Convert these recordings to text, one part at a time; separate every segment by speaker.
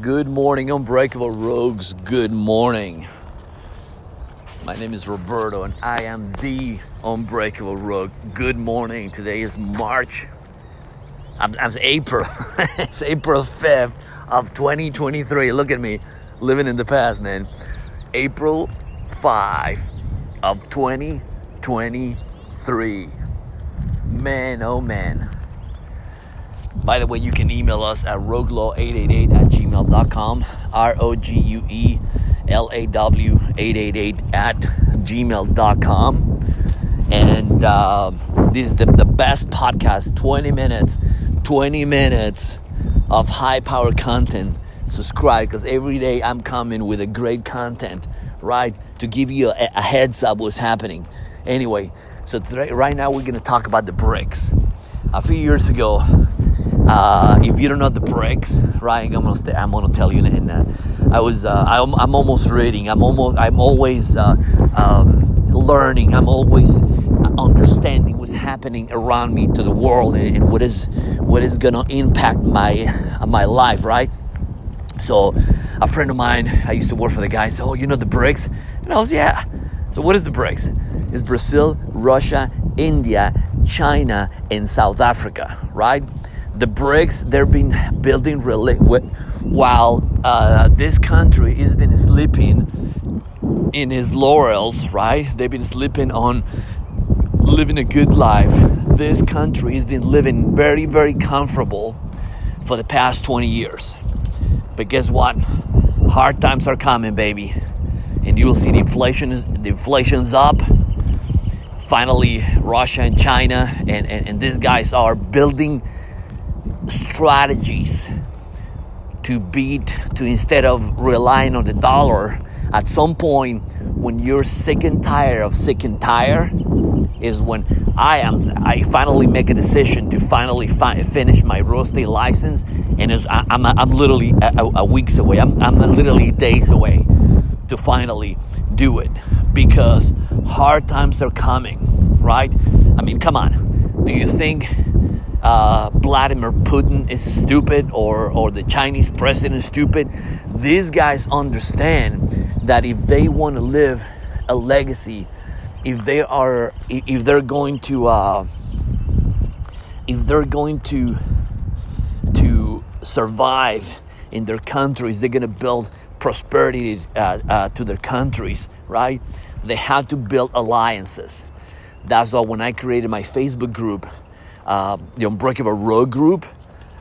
Speaker 1: Good morning, Unbreakable Rogues. Good morning. My name is Roberto and I am the Unbreakable Rogue. Good morning. Today is March. I'm, I'm April. it's April 5th of 2023. Look at me living in the past, man. April 5 of 2023. Man, oh man. By the way, you can email us at roguelaw888 at gmail.com. R O G U E L A W 888 at gmail.com. And uh, this is the, the best podcast 20 minutes, 20 minutes of high power content. Subscribe because every day I'm coming with a great content, right? To give you a, a heads up what's happening. Anyway, so today, right now we're going to talk about the BRICS. A few years ago, uh, if you don't know the BRICS, right? I'm gonna I'm gonna tell you. And uh, I was uh, I'm, I'm almost reading. I'm almost I'm always uh, um, learning. I'm always understanding what's happening around me to the world and, and what is what is gonna impact my my life, right? So a friend of mine, I used to work for the guy, said, "Oh, you know the BRICS?" And I was, "Yeah." So what is the BRICS? It's Brazil, Russia, India, China, and South Africa, right? The BRICS they've been building really while uh, this country has been sleeping in his laurels right? They've been sleeping on living a good life. This country has been living very very comfortable for the past 20 years. But guess what? Hard times are coming baby. And you will see the inflation is the inflation's up. Finally russia and china and, and, and these guys are building strategies to beat to instead of relying on the dollar at some point when you're sick and tired of sick and tired is when I am I finally make a decision to finally fi- finish my real estate license and I, I'm, I'm literally a, a, weeks away. I'm, I'm literally days away to finally do it because hard times are coming right? I mean come on. Do you think uh, Vladimir Putin is stupid or, or the Chinese president is stupid. These guys understand that if they want to live a legacy, if they are, if they're going to, uh, if they're going to, to survive in their countries, they're going to build prosperity uh, uh, to their countries, right? They have to build alliances. That's why when I created my Facebook group, uh, the Unbreakable Rogue group,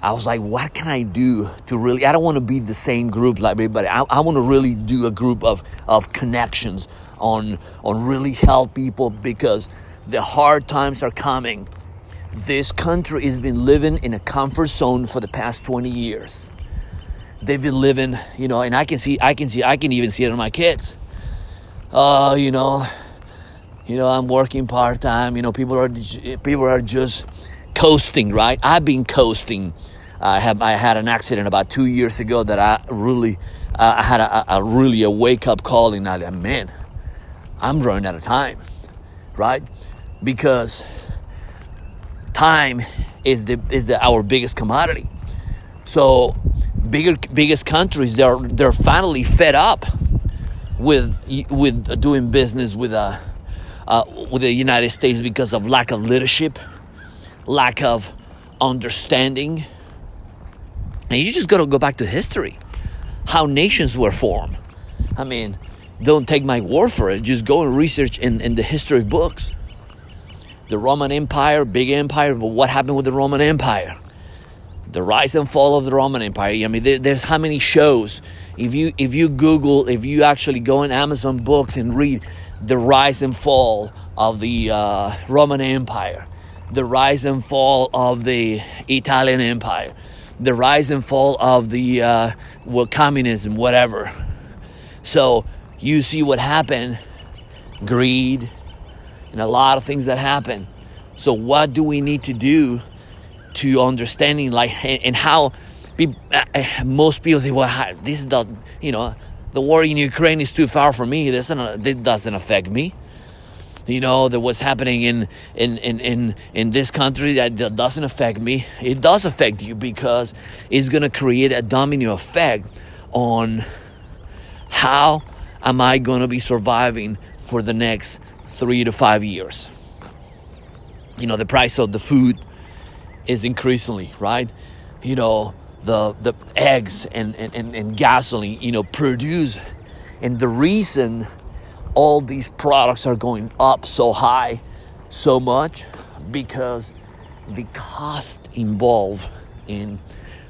Speaker 1: I was like, what can I do to really? I don't want to be the same group like everybody. I, I want to really do a group of, of connections on on really help people because the hard times are coming. This country has been living in a comfort zone for the past 20 years. They've been living, you know, and I can see, I can see, I can even see it in my kids. Oh, uh, you know, you know, I'm working part time. You know, people are people are just coasting, right? I've been coasting. I have I had an accident about two years ago that I really uh, I had a, a, really a wake up call and I like, man, I'm running out of time, right? Because time is the is the our biggest commodity. So bigger biggest countries they're they're finally fed up with with doing business with a uh, with the United States because of lack of leadership lack of understanding. And you just got to go back to history, how nations were formed. I mean, don't take my word for it. Just go and research in, in the history books. The Roman Empire, big empire, but what happened with the Roman Empire? The rise and fall of the Roman Empire. I mean, there, there's how many shows. If you if you Google, if you actually go in Amazon Books and read the rise and fall of the uh, Roman Empire, the rise and fall of the Italian Empire, the rise and fall of the uh, well, communism, whatever. So you see what happened greed and a lot of things that happen. So, what do we need to do to understanding like and how people, uh, uh, most people say, well, this is the you know the war in Ukraine is too far for me. This doesn't, doesn't affect me. You know that what's happening in in in in, in this country that, that doesn't affect me. It does affect you because it's to create a domino effect on how am i to be surviving for the next three to five years. You know the price of the food is increasingly right? You know the the eggs and, and, and gasoline you know produce and the reason all these products are going up so high so much because the cost involved in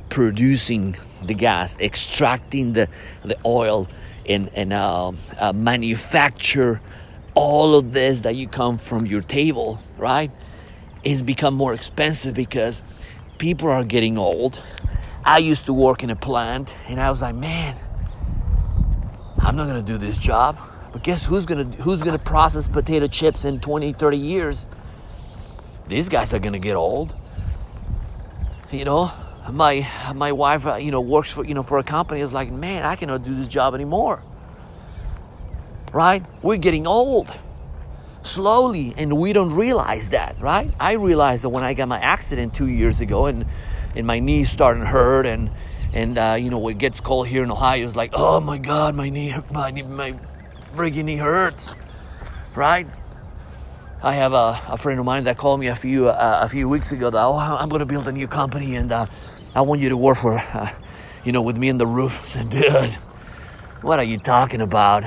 Speaker 1: producing the gas extracting the, the oil and, and uh, uh, manufacture all of this that you come from your table right is become more expensive because people are getting old I used to work in a plant and I was like, man, I'm not gonna do this job. But guess who's gonna who's gonna process potato chips in 20, 30 years? These guys are gonna get old. You know, my my wife, uh, you know, works for you know for a company. Is like, man, I cannot do this job anymore. Right? We're getting old slowly, and we don't realize that. Right? I realized that when I got my accident two years ago, and and my knees starting to hurt and and uh, you know it gets cold here in Ohio it's like oh my god my knee my knee my friggin' knee hurts right? I have a, a friend of mine that called me a few uh, a few weeks ago that oh I'm gonna build a new company and uh, I want you to work for uh, you know with me in the roof. Said dude what are you talking about?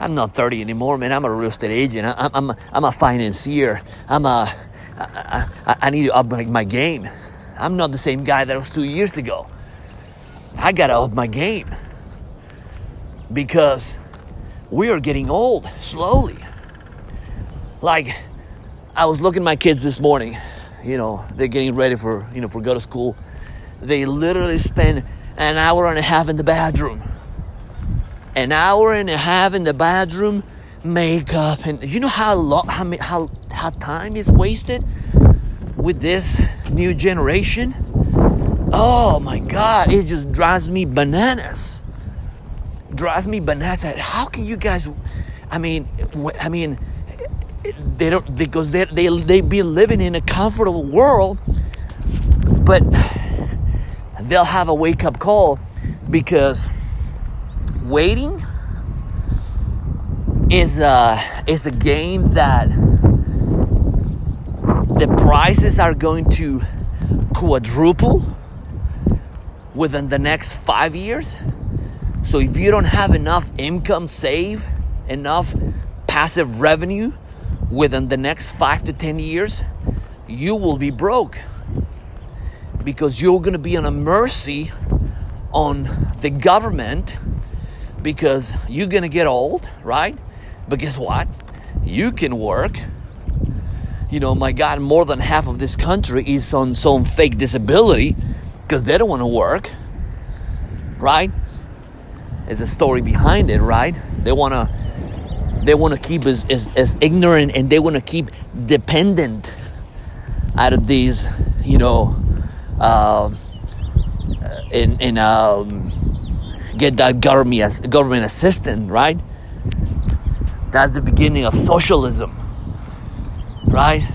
Speaker 1: I'm not 30 anymore man. I'm a real estate agent. I, I'm, I'm, I'm a financier. I'm a I, I, I need to up my, my game. I'm not the same guy that was two years ago. I gotta up my game because we are getting old slowly. Like, I was looking my kids this morning. You know, they're getting ready for you know for go to school. They literally spend an hour and a half in the bathroom. An hour and a half in the bathroom, makeup, and you know how long, how how how time is wasted with this new generation, oh my God, it just drives me bananas. Drives me bananas. How can you guys? I mean, I mean, they don't because they they they be living in a comfortable world, but they'll have a wake up call because waiting is a is a game that the prices are going to quadruple within the next five years. So if you don't have enough income save, enough passive revenue within the next five to 10 years, you will be broke because you're going to be on a mercy on the government because you're going to get old, right? But guess what? You can work you know, my God, more than half of this country is on some fake disability because they don't want to work, right? There's a story behind it, right? They want to they want to keep as, as, as ignorant and they want to keep dependent out of these, you know, uh, and in um, get that government government assistance, right? That's the beginning of socialism right?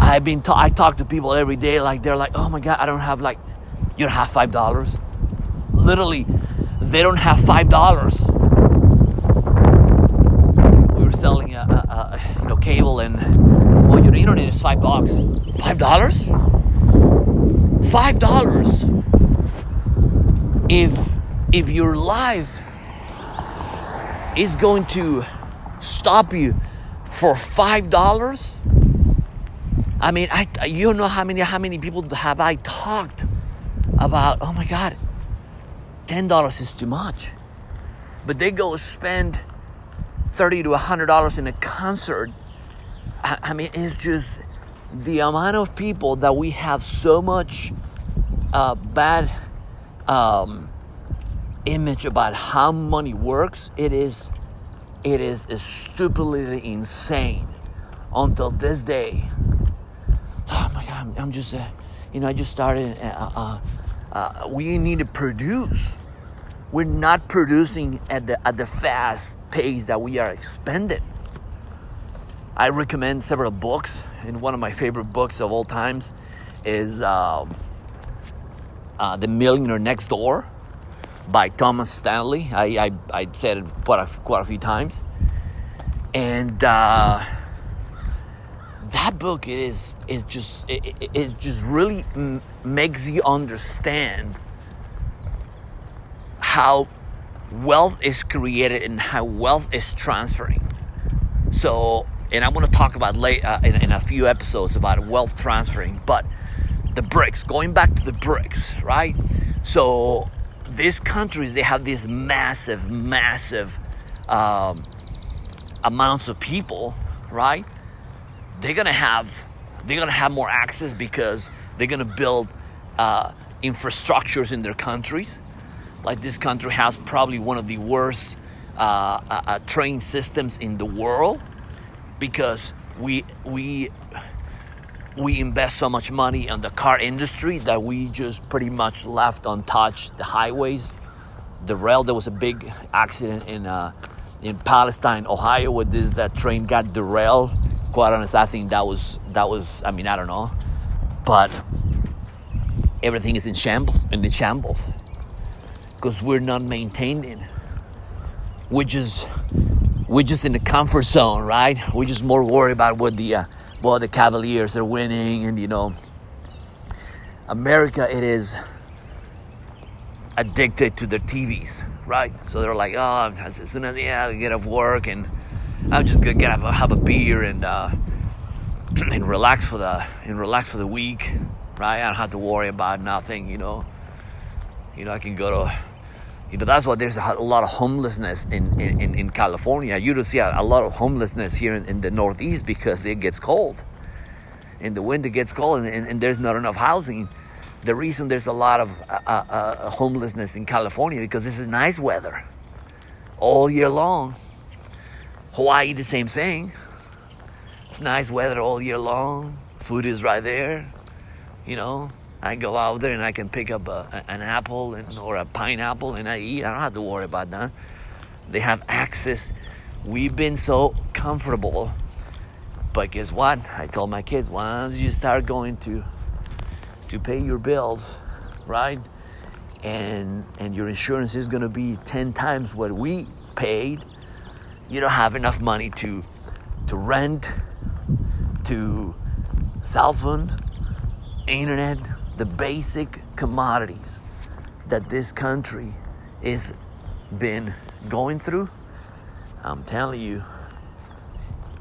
Speaker 1: I've been ta- I talk to people every day like they're like, "Oh my god, I don't have like you don't have 5 dollars." Literally, they don't have 5 dollars. We were selling a, a, a, you know cable and well, your internet is 5 bucks. 5 dollars? 5 dollars. If if your life is going to stop you for five dollars. I mean, I you know how many how many people have I talked about? Oh my God, ten dollars is too much, but they go spend thirty to hundred dollars in a concert. I, I, mean, it's just the amount of people that we have so much uh, bad um, image about how money works. It is it is stupidly insane until this day. Oh my God, I'm, I'm just, uh, you know, I just started. Uh, uh, we need to produce. we're not producing at the at the fast pace that we are expending. I recommend several books, and one of my favorite books of all times is um, uh, The Millionaire Next Door by Thomas Stanley. I, I, I said it quite a, quite a few times. And uh, that book is, is just, it, it, it just really m- makes you understand how wealth is created and how wealth is transferring. So, and I'm going to talk about late uh, in, in a few episodes about wealth transferring, but the BRICS, going back to the BRICS, right? So these countries, they have these massive, massive um, amounts of people, right? They're gonna have, they're gonna have more access because they're gonna build uh, infrastructures in their countries. Like this country has probably one of the worst uh, uh, uh train systems in the world because we we we invest so much money on the car industry that we just pretty much left untouched the highways, the rail. There was a big accident in uh, in Palestine, Ohio, where this that train got derailed. Quite honest, I think that was that was. I mean, I don't know, but everything is in shambles in the shambles because we're not maintaining. We're just we're just in the comfort zone, right? We're just more worried about what the uh, well, the Cavaliers are winning, and you know, America, it is addicted to their TVs, right? So they're like, oh, as soon as yeah, I get off work, and I'm just gonna get have a, have a beer and uh, and relax for the and relax for the week, right? I don't have to worry about nothing, you know. You know, I can go to you know that's why there's a, lot of homelessness in, in, in California. You don't see a, lot of homelessness here in, in, the Northeast because it gets cold. And the winter gets cold and, and, and, there's not enough housing. The reason there's a lot of uh, uh, uh homelessness in California because this is nice weather all year long. Hawaii, the same thing. It's nice weather all year long. Food is right there. You know, I go out there and I can pick up a, an apple and, or a pineapple and I eat. I don't have to worry about that. They have access. We've been so comfortable. But guess what? I told my kids once you start going to to pay your bills, right? And and your insurance is gonna be ten times what we paid. You don't have enough money to to rent, to cell phone, internet, the basic commodities that this country is been going through, I'm telling you,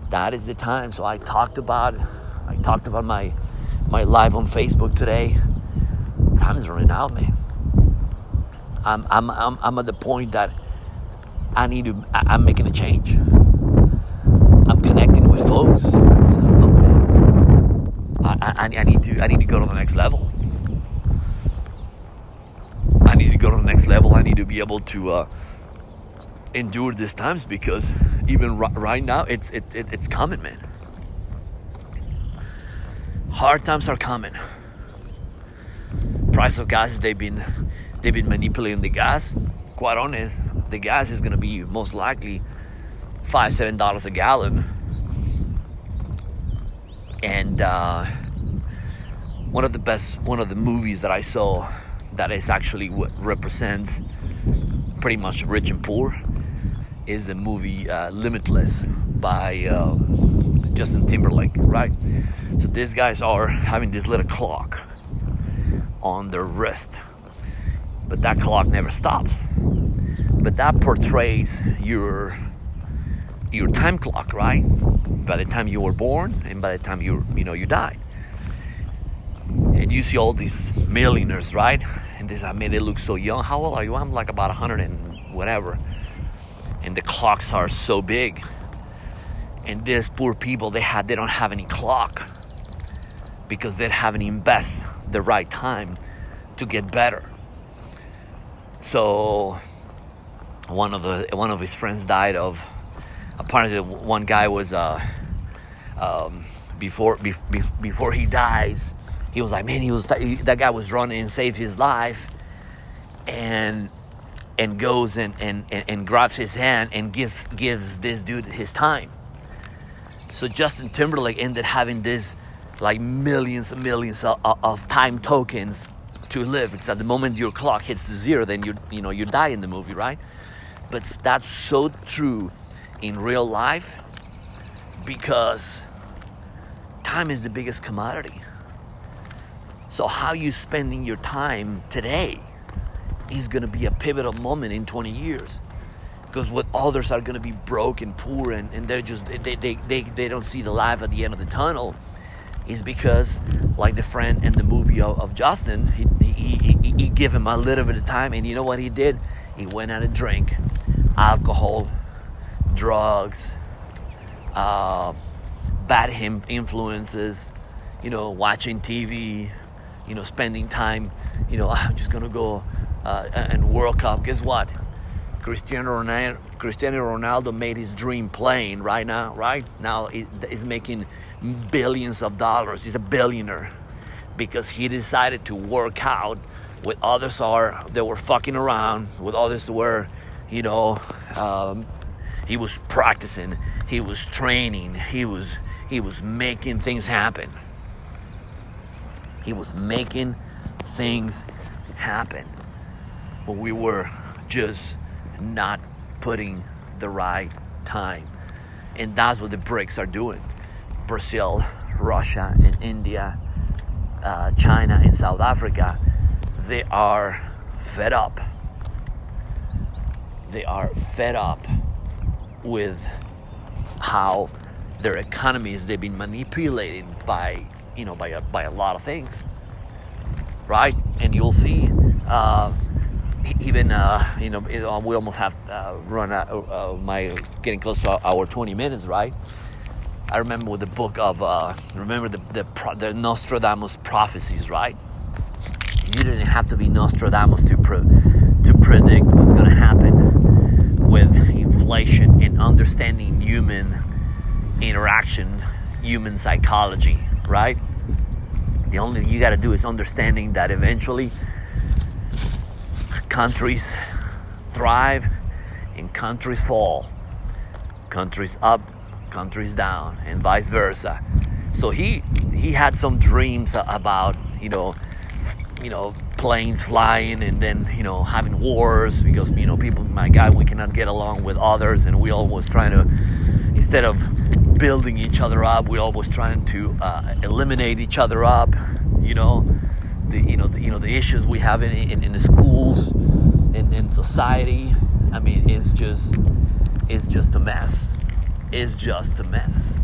Speaker 1: that is the time. So I talked about I talked about my my live on Facebook today. Time is running out, man. I'm I'm I'm, I'm at the point that I need to I'm making a change. I'm connecting with folks. Look, man, I, I, I need to I need to go to the next level. I need to go to the next level. I need to be able to uh, endure these times because even r- right now, it's it, it, it's coming, man. Hard times are coming. Price of gas, they've been they've been manipulating the gas. Quite honest, the gas is gonna be most likely five seven dollars a gallon. And uh, one of the best one of the movies that I saw that is actually what represents pretty much rich and poor is the movie uh, Limitless by um, Justin Timberlake, right? So these guys are having this little clock on their wrist, but that clock never stops. But that portrays your your time clock, right? By the time you were born and by the time you you know you died. And you see all these millionaires, right? And this, I mean, they look so young. How old are you? I'm like about 100 and whatever. And the clocks are so big. And these poor people, they had, they don't have any clock because they haven't invest the right time to get better. So one of the one of his friends died of apparently one guy was uh, um, before be, before he dies he was like, man, he was that guy was running and saved his life, and and goes and, and, and, and grabs his hand and gives gives this dude his time. So Justin Timberlake ended having this like millions and millions of, of time tokens to live. Because at the moment your clock hits the zero then you you know you die in the movie right? But that's so true in real life because time is the biggest commodity. So how you spending your time today is going to be a pivotal moment in 20 years. Because what others are going to be broke and poor and, and they're just they, they, they, they don't see the light at the end of the tunnel is because like the friend in the movie of, of justin he, he, he, he gave him a little bit of time and you know what he did? He went out and drank alcohol drugs uh, bad him influences you know watching tv you know spending time you know i'm just gonna go uh, and world cup. Guess what Cristiano Ronaldo, Cristiano Ronaldo made his dream playing right now, right? Now he's making billions of dollars. He's a billionaire because he decided to work out with others are they were fucking around with others were you know um, he was practicing he was training he was he was making things happen he was making things happen but we were just not putting the right time. And that's what the BRICS are doing. Brazil, Russia, and India, uh, China, and South Africa, they are fed up. They are fed up with how their economies they've been manipulated by you know by a, by a lot of things right and you'll see uh, even uh, you know we almost have uh, run out uh, my getting close to our 20 minutes right? I remember with the book of uh, remember the, the, the nostradamus prophecies right? You didn't have to be nostradamus to pre- to predict what's going to happen with inflation and understanding human interaction human psychology right? The only thing you got to do is understanding that eventually countries thrive and countries fall. Countries up, countries down, and vice versa. So he he had some dreams about you know you know planes flying and then you know having wars because you know people my God we cannot get along with others and we always trying to instead of building each other up we always trying to uh, eliminate each other up you know the you know the, you know the issues we have in, in, in the schools in, in society. I mean it's just it's just a mess. It's just a mess.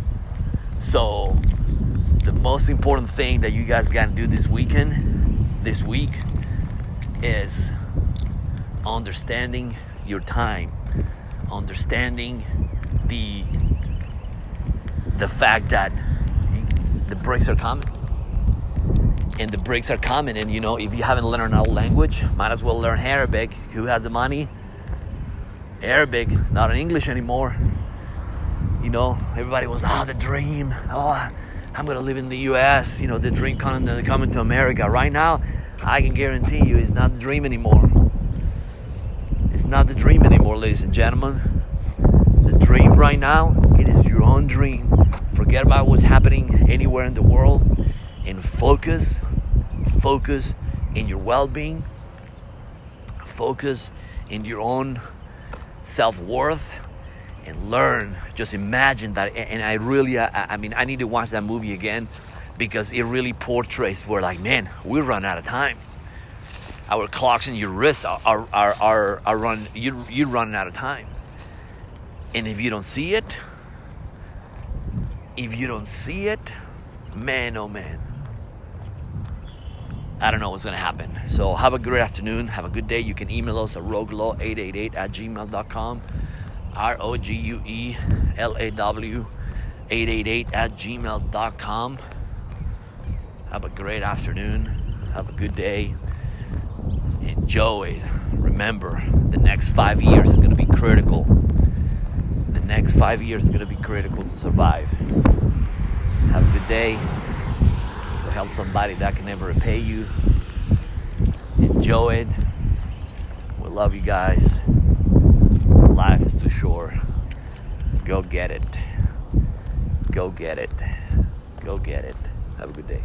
Speaker 1: So the most important thing that you guys got to do this weekend this week is understanding your time. Understanding the the fact that the breaks are coming and the breaks are coming. And you know, if you haven't learned another language, might as well learn Arabic. Who has the money? Arabic. It's not in English anymore. You know, everybody was, oh, the dream. Oh, I'm gonna live in the U.S. You know, the dream coming, coming to America. Right now, I can guarantee you, it's not the dream anymore. It's not the dream anymore, ladies and gentlemen. The dream right now, it is your own dream. Forget about what's happening anywhere in the world and focus focus in your well-being focus in your own self-worth and learn. Just imagine that and i really I, I, mean i need to watch that movie again because it really portrays we're like man we run out of time. Our clocks in your wrists are are, are, are, are run you, you're running out of time. And if you don't see it if you don't see it man oh man I don't know what's going to happen. So have a great afternoon. Have a good day. You can email us at roguelaw888 at gmail.com. R O G U E L A W 888 at gmail.com. Have a great afternoon. Have a good day. Enjoy. Remember, the next five years is going to be critical. The next five years is going to be critical to survive. Have a good day help somebody that can never repay you. Enjoy it. We'll love you guys. Life is too short. Go get it. Go get it. Go get it. Have a good day.